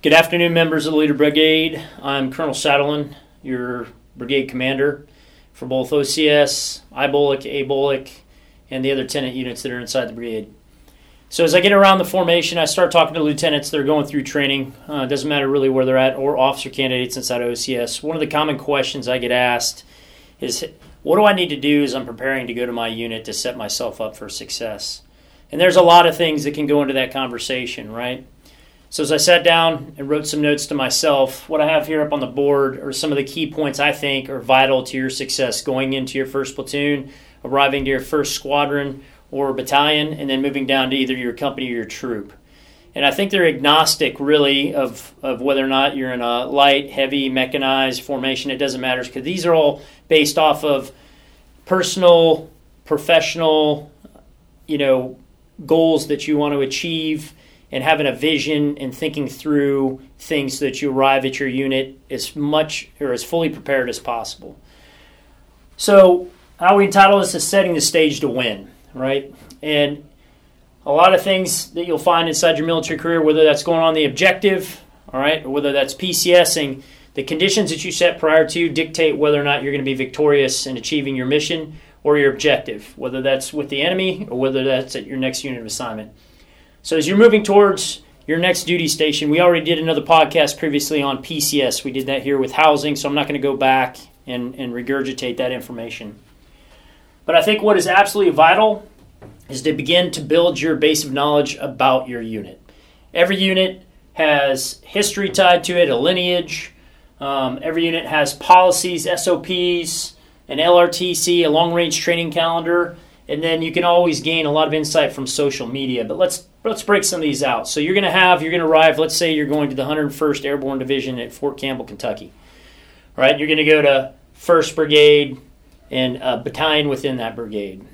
Good afternoon, members of the Leader Brigade. I'm Colonel Satterlund, your brigade commander for both OCS, IBOLC, ABOLC, and the other tenant units that are inside the brigade. So as I get around the formation, I start talking to lieutenants that are going through training. Uh, it doesn't matter really where they're at, or officer candidates inside OCS. One of the common questions I get asked is, "What do I need to do as I'm preparing to go to my unit to set myself up for success?" And there's a lot of things that can go into that conversation, right? So as I sat down and wrote some notes to myself, what I have here up on the board are some of the key points I think are vital to your success going into your first platoon, arriving to your first squadron or battalion, and then moving down to either your company or your troop. And I think they're agnostic, really, of, of whether or not you're in a light, heavy, mechanized formation. It doesn't matter because these are all based off of personal, professional, you know, goals that you want to achieve and having a vision and thinking through things so that you arrive at your unit as much or as fully prepared as possible. So, how we entitle this is setting the stage to win, right? And a lot of things that you'll find inside your military career, whether that's going on the objective, all right, or whether that's PCSing, the conditions that you set prior to dictate whether or not you're going to be victorious in achieving your mission or your objective, whether that's with the enemy or whether that's at your next unit of assignment. So as you're moving towards your next duty station, we already did another podcast previously on PCS. We did that here with housing, so I'm not going to go back and, and regurgitate that information. But I think what is absolutely vital is to begin to build your base of knowledge about your unit. Every unit has history tied to it, a lineage. Um, every unit has policies, SOPs, an LRTC, a long range training calendar, and then you can always gain a lot of insight from social media. But let's let's break some of these out. So you're going to have you're going to arrive. Let's say you're going to the 101st Airborne Division at Fort Campbell, Kentucky. All right, you're going to go to First Brigade and a battalion within that brigade.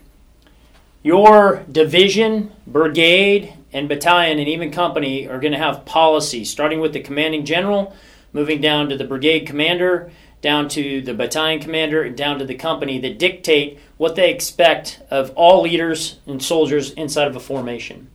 Your division, brigade, and battalion, and even company are going to have policies, starting with the commanding general, moving down to the brigade commander, down to the battalion commander, and down to the company that dictate what they expect of all leaders and soldiers inside of a formation.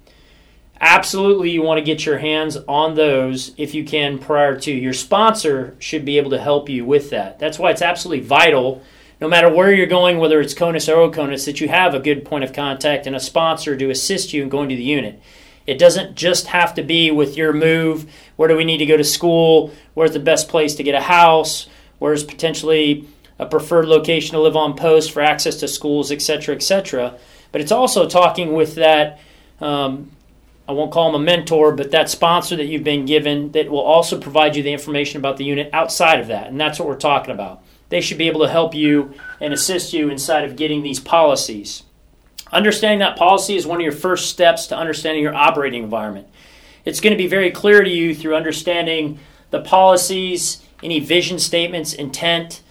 Absolutely, you want to get your hands on those if you can prior to. Your sponsor should be able to help you with that. That's why it's absolutely vital, no matter where you're going, whether it's CONUS or OCONUS, that you have a good point of contact and a sponsor to assist you in going to the unit. It doesn't just have to be with your move. Where do we need to go to school? Where's the best place to get a house? Where's potentially a preferred location to live on post for access to schools, etc., etc. But it's also talking with that. Um, I won't call him a mentor, but that sponsor that you've been given that will also provide you the information about the unit outside of that. And that's what we're talking about. They should be able to help you and assist you inside of getting these policies. Understanding that policy is one of your first steps to understanding your operating environment. It's going to be very clear to you through understanding the policies, any vision statements, intent,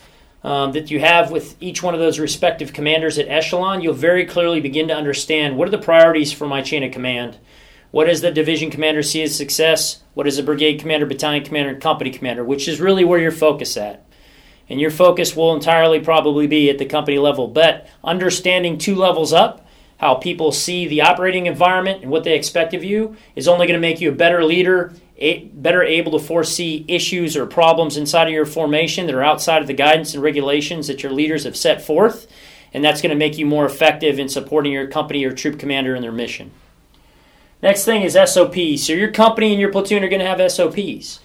um, that you have with each one of those respective commanders at echelon, you'll very clearly begin to understand what are the priorities for my chain of command. What does the division commander see as success? What does a brigade commander, battalion commander, and company commander? Which is really where your focus at. And your focus will entirely probably be at the company level. But understanding two levels up, how people see the operating environment and what they expect of you, is only going to make you a better leader, better able to foresee issues or problems inside of your formation that are outside of the guidance and regulations that your leaders have set forth. And that's going to make you more effective in supporting your company or troop commander in their mission. Next thing is SOPs. So your company and your platoon are going to have SOPs.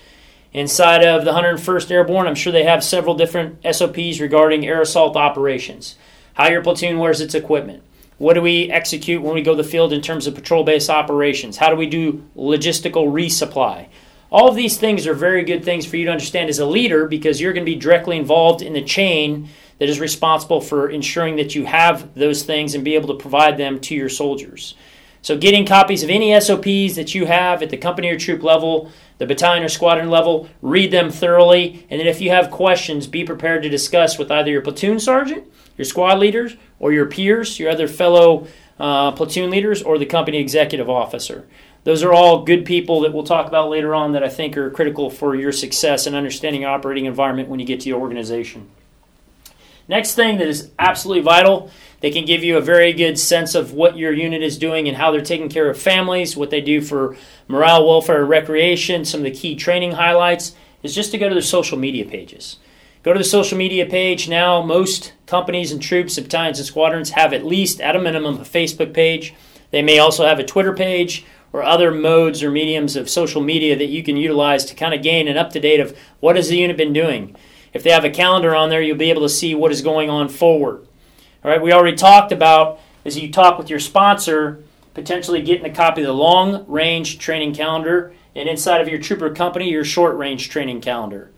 Inside of the 101st Airborne, I'm sure they have several different SOPs regarding air assault operations. How your platoon wears its equipment. What do we execute when we go to the field in terms of patrol based operations? How do we do logistical resupply? All of these things are very good things for you to understand as a leader because you're going to be directly involved in the chain that is responsible for ensuring that you have those things and be able to provide them to your soldiers. So, getting copies of any SOPs that you have at the company or troop level, the battalion or squadron level, read them thoroughly, and then if you have questions, be prepared to discuss with either your platoon sergeant, your squad leaders, or your peers, your other fellow uh, platoon leaders, or the company executive officer. Those are all good people that we'll talk about later on that I think are critical for your success and understanding operating environment when you get to your organization. Next thing that is absolutely vital They can give you a very good sense of what your unit is doing and how they're taking care of families, what they do for morale, welfare, recreation. Some of the key training highlights is just to go to their social media pages. Go to the social media page. Now, most companies and troops, battalions, and squadrons have at least, at a minimum, a Facebook page. They may also have a Twitter page or other modes or mediums of social media that you can utilize to kind of gain an up to date of what has the unit been doing. If they have a calendar on there, you'll be able to see what is going on forward. All right, we already talked about as you talk with your sponsor, potentially getting a copy of the long range training calendar, and inside of your trooper company, your short range training calendar.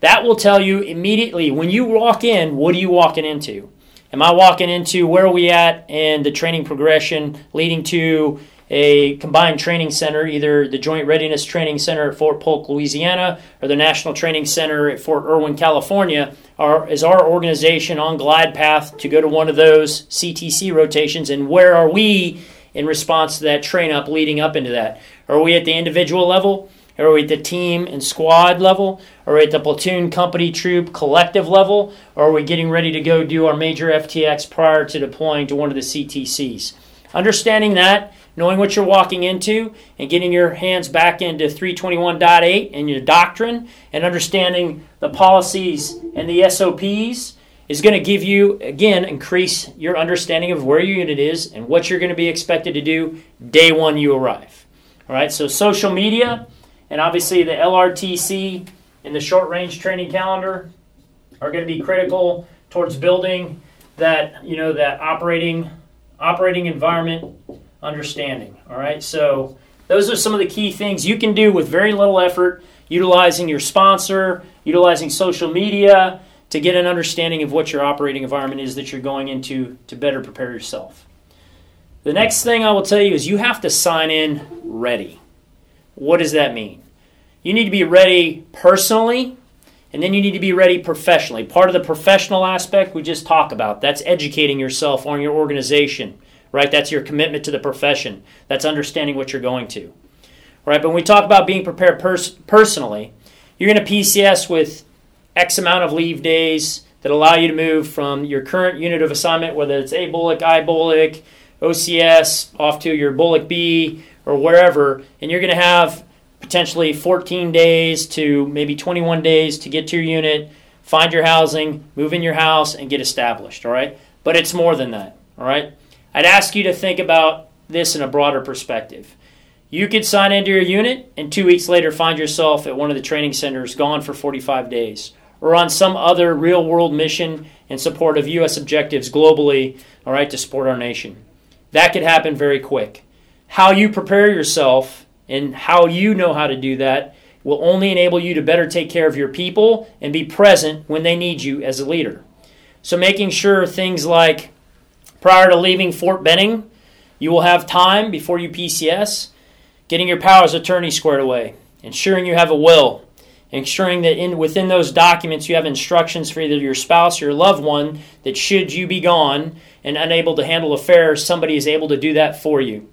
That will tell you immediately when you walk in, what are you walking into? Am I walking into where are we at and the training progression leading to a combined training center, either the Joint Readiness Training Center at Fort Polk, Louisiana, or the National Training Center at Fort Irwin, California, are, is our organization on glide path to go to one of those CTC rotations? And where are we in response to that train up leading up into that? Are we at the individual level? Are we at the team and squad level? Are we at the platoon, company, troop, collective level? Or are we getting ready to go do our major FTX prior to deploying to one of the CTCs? Understanding that knowing what you're walking into and getting your hands back into 321.8 and your doctrine and understanding the policies and the SOPs is going to give you, again, increase your understanding of where your unit is and what you're going to be expected to do day one you arrive. All right, so social media and obviously the LRTC and the short range training calendar are going to be critical towards building that, you know, that operating operating environment understanding. All right, so those are some of the key things you can do with very little effort, utilizing your sponsor, utilizing social media to get an understanding of what your operating environment is that you're going into to better prepare yourself. The next thing I will tell you is you have to sign in ready. What does that mean? You need to be ready personally, and then you need to be ready professionally. Part of the professional aspect we just talked about that's educating yourself on your organization right? That's your commitment to the profession. That's understanding what you're going to, right? But when we talk about being prepared pers- personally, you're going to PCS with X amount of leave days that allow you to move from your current unit of assignment, whether it's A BOLC, I BOLC, OCS, off to your BOLC B or wherever, and you're going to have potentially 14 days to maybe 21 days to get to your unit, find your housing, move in your house, and get established, all right? But it's more than that, all right? I'd ask you to think about this in a broader perspective. You could sign into your unit and two weeks later find yourself at one of the training centers gone for 45 days or on some other real world mission in support of U.S. objectives globally, all right, to support our nation. That could happen very quick. How you prepare yourself and how you know how to do that will only enable you to better take care of your people and be present when they need you as a leader. So, making sure things like Prior to leaving Fort Benning, you will have time before you PCS getting your powers of attorney squared away, ensuring you have a will, ensuring that in within those documents you have instructions for either your spouse or your loved one that should you be gone and unable to handle affairs, somebody is able to do that for you.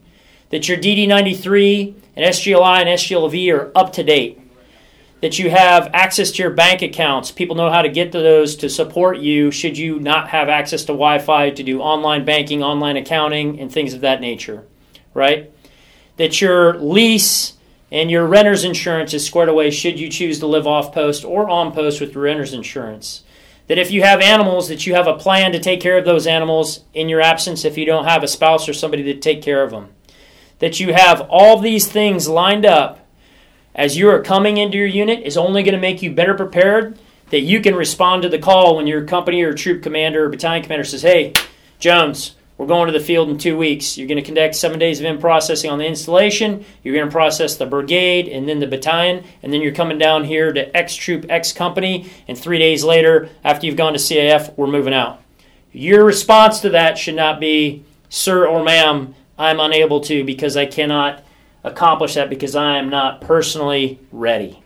That your DD 93 and SGLI and SGLV are up to date that you have access to your bank accounts. People know how to get to those to support you should you not have access to Wi Fi to do online banking, online accounting, and things of that nature, right? That your lease and your renter's insurance is squared away should you choose to live off post or on post with your renter's insurance. That if you have animals, that you have a plan to take care of those animals in your absence if you don't have a spouse or somebody to take care of them. That you have all these things lined up as you are coming into your unit is only going to make you better prepared that you can respond to the call when your company or troop commander or battalion commander says, Hey, Jones, we're going to the field in two weeks. You're going to conduct seven days of in processing on the installation. You're going to process the brigade and then the battalion, and then you're coming down here to X troop, X company, and three days later, after you've gone to CAF, we're moving out. Your response to that should not be, Sir or ma'am, I'm unable to because I cannot accomplish that because I am not personally ready.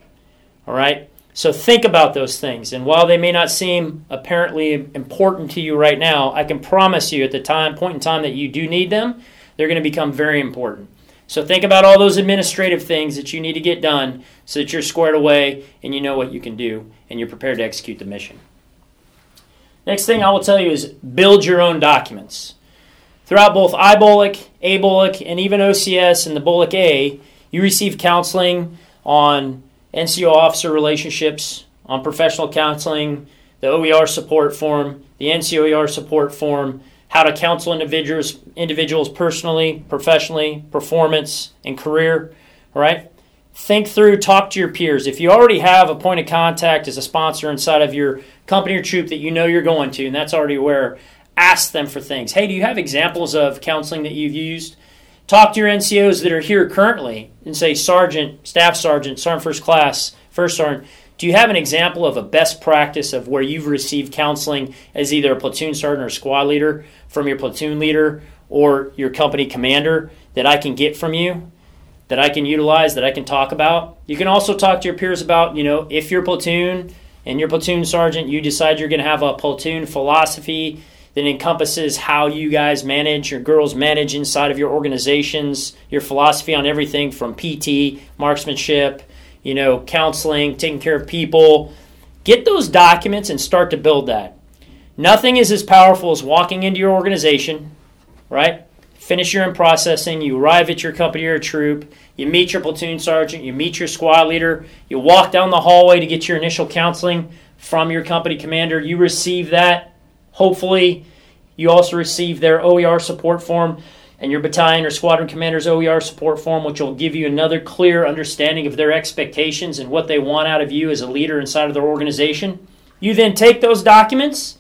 All right? So think about those things. And while they may not seem apparently important to you right now, I can promise you at the time point in time that you do need them, they're going to become very important. So think about all those administrative things that you need to get done so that you're squared away and you know what you can do and you're prepared to execute the mission. Next thing I will tell you is build your own documents. Throughout both IBOLC, ABOLC, and even OCS and the BOLC A, you receive counseling on NCO officer relationships, on professional counseling, the OER support form, the NCOER support form, how to counsel individuals individuals personally, professionally, performance, and career. All right. Think through, talk to your peers. If you already have a point of contact as a sponsor inside of your company or troop that you know you're going to, and that's already aware, ask them for things. Hey, do you have examples of counseling that you've used? Talk to your NCOs that are here currently and say, Sergeant, Staff Sergeant, Sergeant First Class, First Sergeant, do you have an example of a best practice of where you've received counseling as either a platoon sergeant or squad leader from your platoon leader or your company commander that I can get from you? That I can utilize, that I can talk about. You can also talk to your peers about, you know, if your platoon and your platoon sergeant, you decide you're going to have a platoon philosophy that encompasses how you guys manage, your girls manage inside of your organizations, your philosophy on everything from PT, marksmanship, you know, counseling, taking care of people. Get those documents and start to build that. Nothing is as powerful as walking into your organization, right? Finish your in processing, you arrive at your company or troop, you meet your platoon sergeant, you meet your squad leader, you walk down the hallway to get your initial counseling from your company commander. You receive that. Hopefully, you also receive their OER support form and your battalion or squadron commander's OER support form, which will give you another clear understanding of their expectations and what they want out of you as a leader inside of their organization. You then take those documents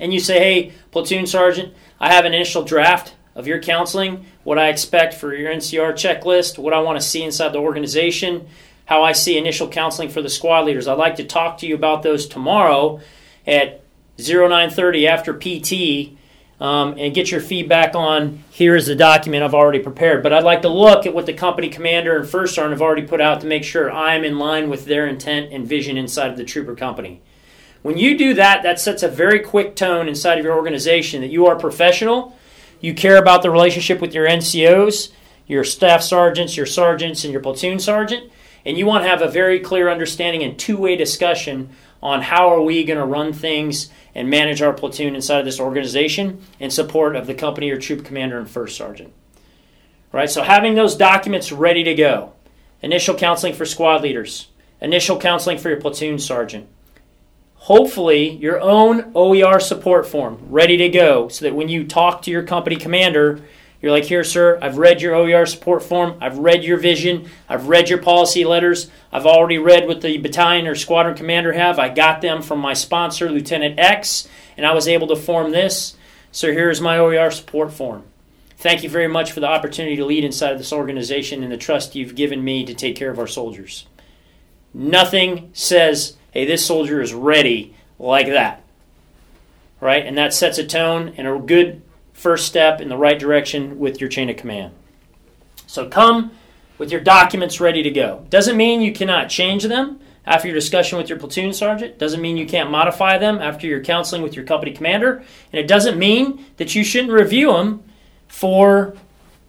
and you say, hey, platoon sergeant, I have an initial draft of your counseling, what I expect for your NCR checklist, what I want to see inside the organization, how I see initial counseling for the squad leaders. I'd like to talk to you about those tomorrow at 0930 after PT um, and get your feedback on here is the document I've already prepared. But I'd like to look at what the company commander and first sergeant have already put out to make sure I'm in line with their intent and vision inside of the trooper company. When you do that, that sets a very quick tone inside of your organization that you are professional, you care about the relationship with your NCOs, your staff sergeants, your sergeants, and your platoon sergeant, and you want to have a very clear understanding and two way discussion on how are we going to run things and manage our platoon inside of this organization in support of the company or troop commander and first sergeant. Right? So having those documents ready to go. Initial counseling for squad leaders, initial counseling for your platoon sergeant. Hopefully, your own OER support form ready to go so that when you talk to your company commander, you're like, here, sir, I've read your OER support form. I've read your vision. I've read your policy letters. I've already read what the battalion or squadron commander have. I got them from my sponsor, Lieutenant X, and I was able to form this. So here's my OER support form. Thank you very much for the opportunity to lead inside of this organization and the trust you've given me to take care of our soldiers. Nothing says, hey, this soldier is ready like that. Right? And that sets a tone and a good first step in the right direction with your chain of command. So come with your documents ready to go. Doesn't mean you cannot change them after your discussion with your platoon sergeant. Doesn't mean you can't modify them after your counseling with your company commander. And it doesn't mean that you shouldn't review them for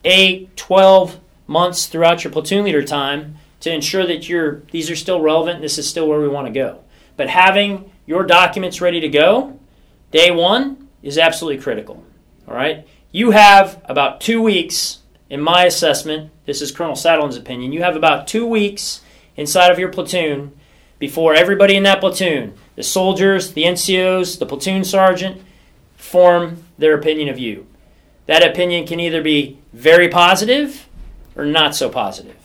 8, 12 months throughout your platoon leader time to ensure that you're, these are still relevant this is still where we want to go. But having your documents ready to go day one is absolutely critical. All right? You have about two weeks, in my assessment, this is Colonel Satterlund's opinion, you have about two weeks inside of your platoon before everybody in that platoon, the soldiers, the NCOs, the platoon sergeant, form their opinion of you. That opinion can either be very positive or not so positive.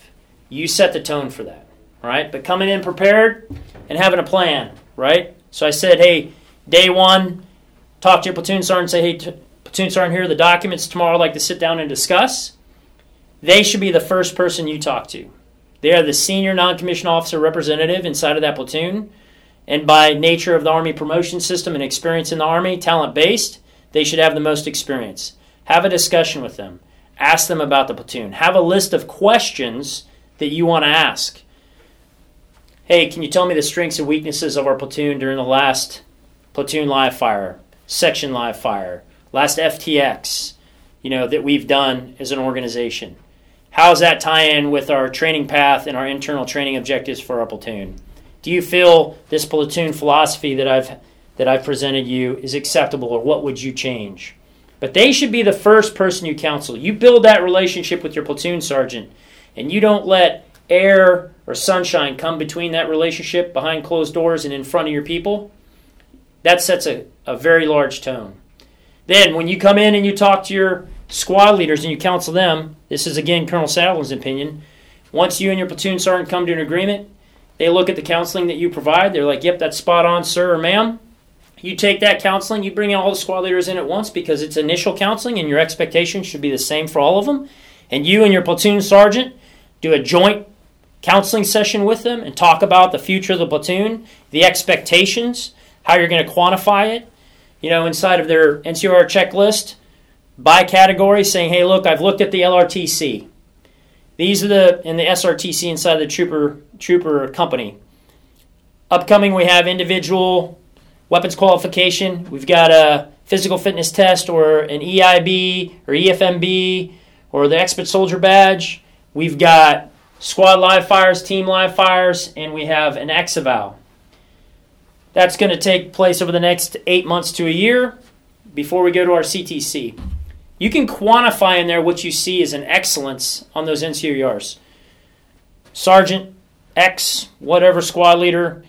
You set the tone for that, right? But coming in prepared and having a plan, right? So I said, hey, day one, talk to your platoon sergeant, say, hey, t- platoon aren't here, the documents tomorrow like to sit down and discuss, they should be the first person you talk to. They are the senior non commissioned officer representative inside of that platoon. And by nature of the Army promotion system and experience in the Army, talent based, they should have the most experience. Have a discussion with them. Ask them about the platoon. Have a list of questions that you want to ask. Hey, can you tell me the strengths and weaknesses of our platoon during the last platoon live fire, section live fire, last FTX, you know, that we've done as an organization. How does that tie in with our training path and our internal training objectives for our platoon? Do you feel this platoon philosophy that I've that I've presented you is acceptable or what would you change? But they should be the first person you counsel. You build that relationship with your platoon sergeant and you don't let air or sunshine come between that relationship behind closed doors and in front of your people. That sets a, a very large tone. Then, when you come in and you talk to your squad leaders and you counsel them, this is again Colonel Satterlund's opinion. Once you and your platoon sergeant come to an agreement, they look at the counseling that you provide. They're like, yep, that's spot on, sir or ma'am. You take that counseling, you bring all the squad leaders in at once because it's initial counseling and your expectations should be the same for all of them. And you and your platoon sergeant do a joint counseling session with them and talk about the future of the platoon, the expectations, how you're going to quantify it. You know, inside of their NCOER checklist, by category, saying, hey, look, I've looked at the LRTC. These are the in the SRTC inside the trooper trooper company. Upcoming, we have individual weapons qualification. We've got a physical fitness test or an EIB or EFMB or the expert soldier badge. We've got squad live fires, team live fires, and we have an ex-eval. That's going to take place over the next eight months to a year before we go to our CTC. You can quantify in there what you see as an excellence on those NCOERs. Sergeant X, whatever squad leader,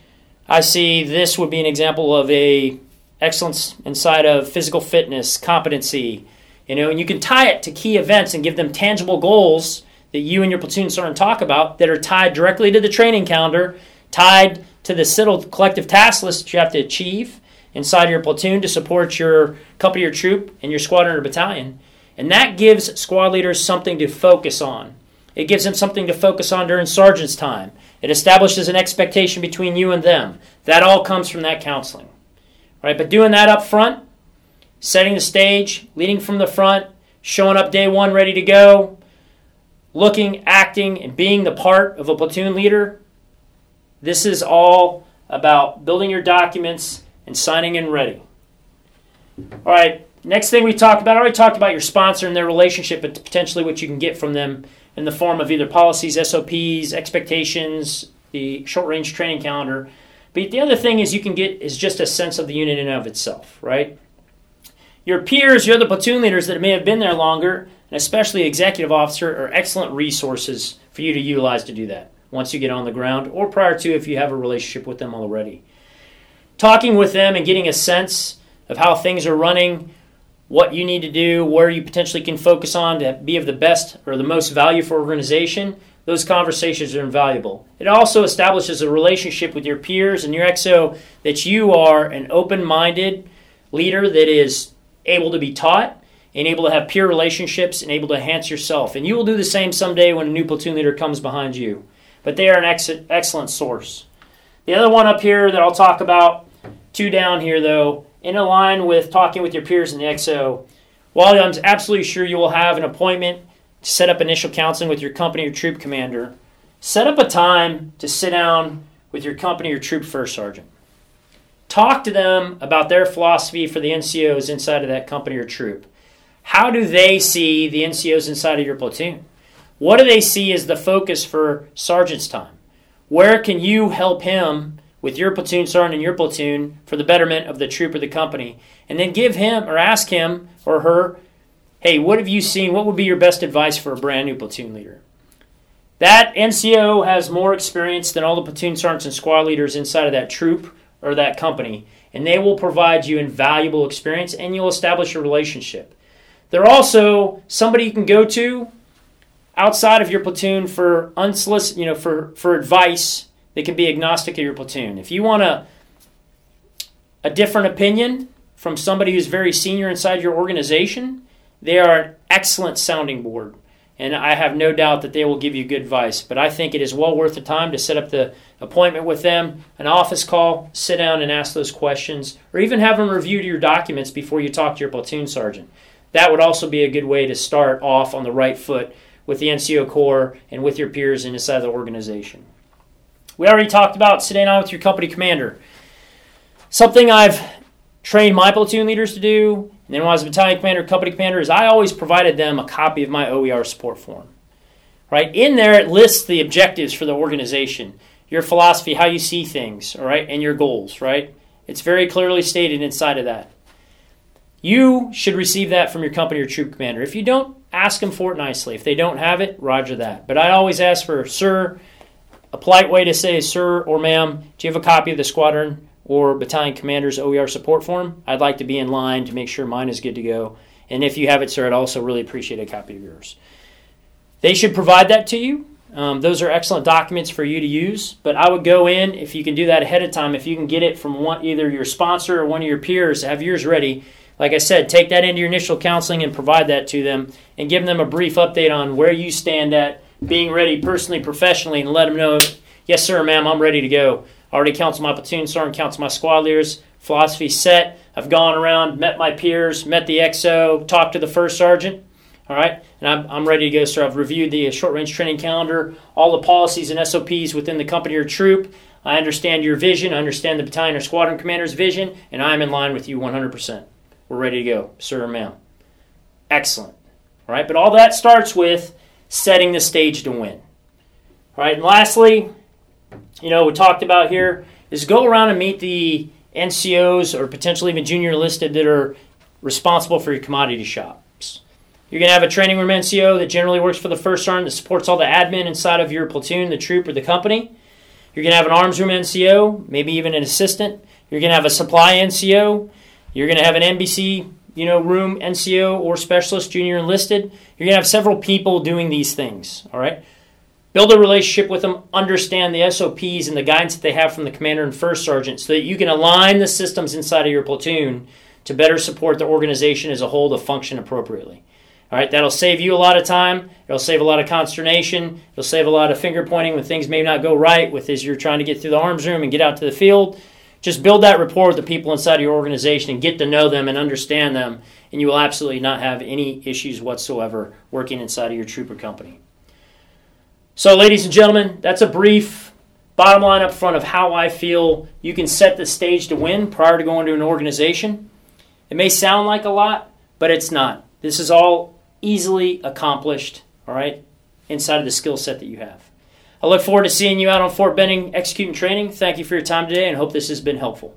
I see this would be an example of a excellence inside of physical fitness, competency, you know, and you can tie it to key events and give them tangible goals that you and your platoon sergeant talk about that are tied directly to the training calendar, tied to the collective task list that you have to achieve inside your platoon to support your company or troop and your squadron or battalion. And that gives squad leaders something to focus on. It gives them something to focus on during sergeant's time. It establishes an expectation between you and them. That all comes from that counseling. Right? But doing that up front, setting the stage, leading from the front, showing up day one ready to go, looking, acting, and being the part of a platoon leader. This is all about building your documents and signing in ready. All right, next thing we talked about, I already talked about your sponsor and their relationship and potentially what you can get from them in the form of either policies, SOPs, expectations, the short range training calendar. But the other thing is you can get is just a sense of the unit in and of itself, right? Your peers, your other platoon leaders that may have been there longer, and especially executive officer, are excellent resources for you to utilize to do that once you get on the ground or prior to if you have a relationship with them already. Talking with them and getting a sense of how things are running, what you need to do, where you potentially can focus on to be of the best or the most value for organization, those conversations are invaluable. It also establishes a relationship with your peers and your XO that you are an open minded leader that is able to be taught and able to have peer relationships and able to enhance yourself. And you will do the same someday when a new platoon leader comes behind you. But they are an ex- excellent source. The other one up here that I'll talk about, two down here though, in line with talking with your peers in the XO, while I'm absolutely sure you will have an appointment to set up initial counseling with your company or troop commander, set up a time to sit down with your company or troop first sergeant. Talk to them about their philosophy for the NCOs inside of that company or troop. How do they see the NCOs inside of your platoon? What do they see as the focus for sergeant's time? Where can you help him with your platoon sergeant and your platoon for the betterment of the troop or the company? And then give him or ask him or her, hey, what have you seen? What would be your best advice for a brand new platoon leader? That NCO has more experience than all the platoon sergeants and squad leaders inside of that troop or that company, and they will provide you invaluable experience and you'll establish a relationship. They're also somebody you can go to outside of your platoon for unsolicited, you know, for, for advice. They can be agnostic of your platoon. If you want a, a different opinion from somebody who's very senior inside your organization, they are an excellent sounding board. And I have no doubt that they will give you good advice. But I think it is well worth the time to set up the appointment with them, an office call, sit down and ask those questions, or even have them review your documents before you talk to your platoon sergeant that would also be a good way to start off on the right foot with the NCO Corps and with your peers inside the organization. We already talked about sitting down with your company commander. Something I've trained my platoon leaders to do, and then when I was a battalion commander, company commander, is I always provided them a copy of my OER support form. Right in there, it lists the objectives for the organization, your philosophy, how you see things, all right, and your goals. Right, It's very clearly stated inside of that. You should receive that from your company or troop commander. If you don't, ask them for it nicely. If they don't have it, roger that. But I always ask for, sir, a polite way to say, sir or ma'am, do you have a copy of the squadron or battalion commander's OER support form? I'd like to be in line to make sure mine is good to go. And if you have it, sir, I'd also really appreciate a copy of yours. They should provide that to you. Um, those are excellent documents for you to use, but I would go in if you can do that ahead of time. If you can get it from one, either your sponsor or one of your peers, have yours ready like I said, take that into your initial counseling and provide that to them and give them a brief update on where you stand at being ready personally, professionally, and let them know, yes, sir, ma'am, I'm ready to go. I already counsel my platoon sergeant, counsel my squad leaders, philosophy set. I've gone around, met my peers, met the XO, talked to the first sergeant. All right, and I'm, I'm ready to go, sir. I've reviewed the short range training calendar, all the policies and SOPs within the company or troop. I understand your vision, I understand the battalion or squadron commander's vision, and I'm in line with you 100%. We're ready to go, sir or ma'am. Excellent. All right, but all that starts with setting the stage to win. All right, and lastly, you know, we talked about here is go around and meet the NCOs or potentially even junior enlisted that are responsible for your commodity shops. You're going to have a training room NCO that generally works for the first sergeant that supports all the admin inside of your platoon, the troop, or the company. You're going to have an arms room NCO, maybe even an assistant. You're going to have a supply NCO. You're going to have an NBC, you know, room NCO or specialist junior enlisted. You're going to have several people doing these things, all right? Build a relationship with them, understand the SOPs and the guidance that they have from the commander and first sergeant so that you can align the systems inside of your platoon to better support the organization as a whole to function appropriately. All right, that'll save you a lot of time. It'll save a lot of consternation. It'll save a lot of finger pointing when things may not go right with as you're trying to get through the arms room and get out to the field. Just build that rapport with the people inside your organization and get to know them and understand them, and you will absolutely not have any issues whatsoever working inside of your trooper company. So, ladies and gentlemen, that's a brief bottom line up front of how I feel you can set the stage to win prior to going to an organization. It may sound like a lot, but it's not. This is all easily accomplished, all right, inside of the skill set that you have. I look forward to seeing you out on Fort Benning executing training. Thank you for your time today and hope this has been helpful.